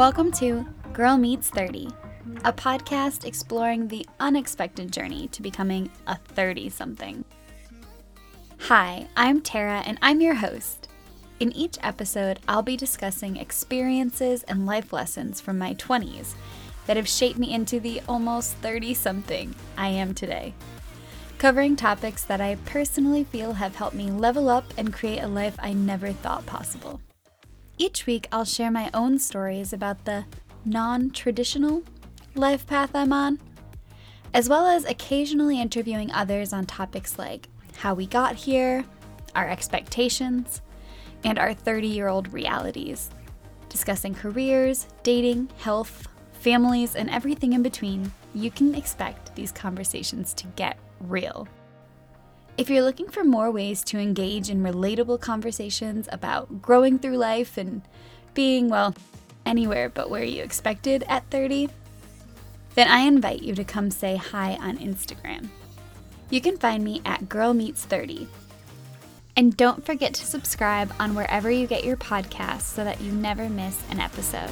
Welcome to Girl Meets 30, a podcast exploring the unexpected journey to becoming a 30 something. Hi, I'm Tara and I'm your host. In each episode, I'll be discussing experiences and life lessons from my 20s that have shaped me into the almost 30 something I am today. Covering topics that I personally feel have helped me level up and create a life I never thought possible. Each week, I'll share my own stories about the non traditional life path I'm on, as well as occasionally interviewing others on topics like how we got here, our expectations, and our 30 year old realities, discussing careers, dating, health, families, and everything in between. You can expect these conversations to get real. If you're looking for more ways to engage in relatable conversations about growing through life and being, well, anywhere but where you expected at 30, then I invite you to come say hi on Instagram. You can find me at Girl Meets 30. And don't forget to subscribe on wherever you get your podcasts so that you never miss an episode.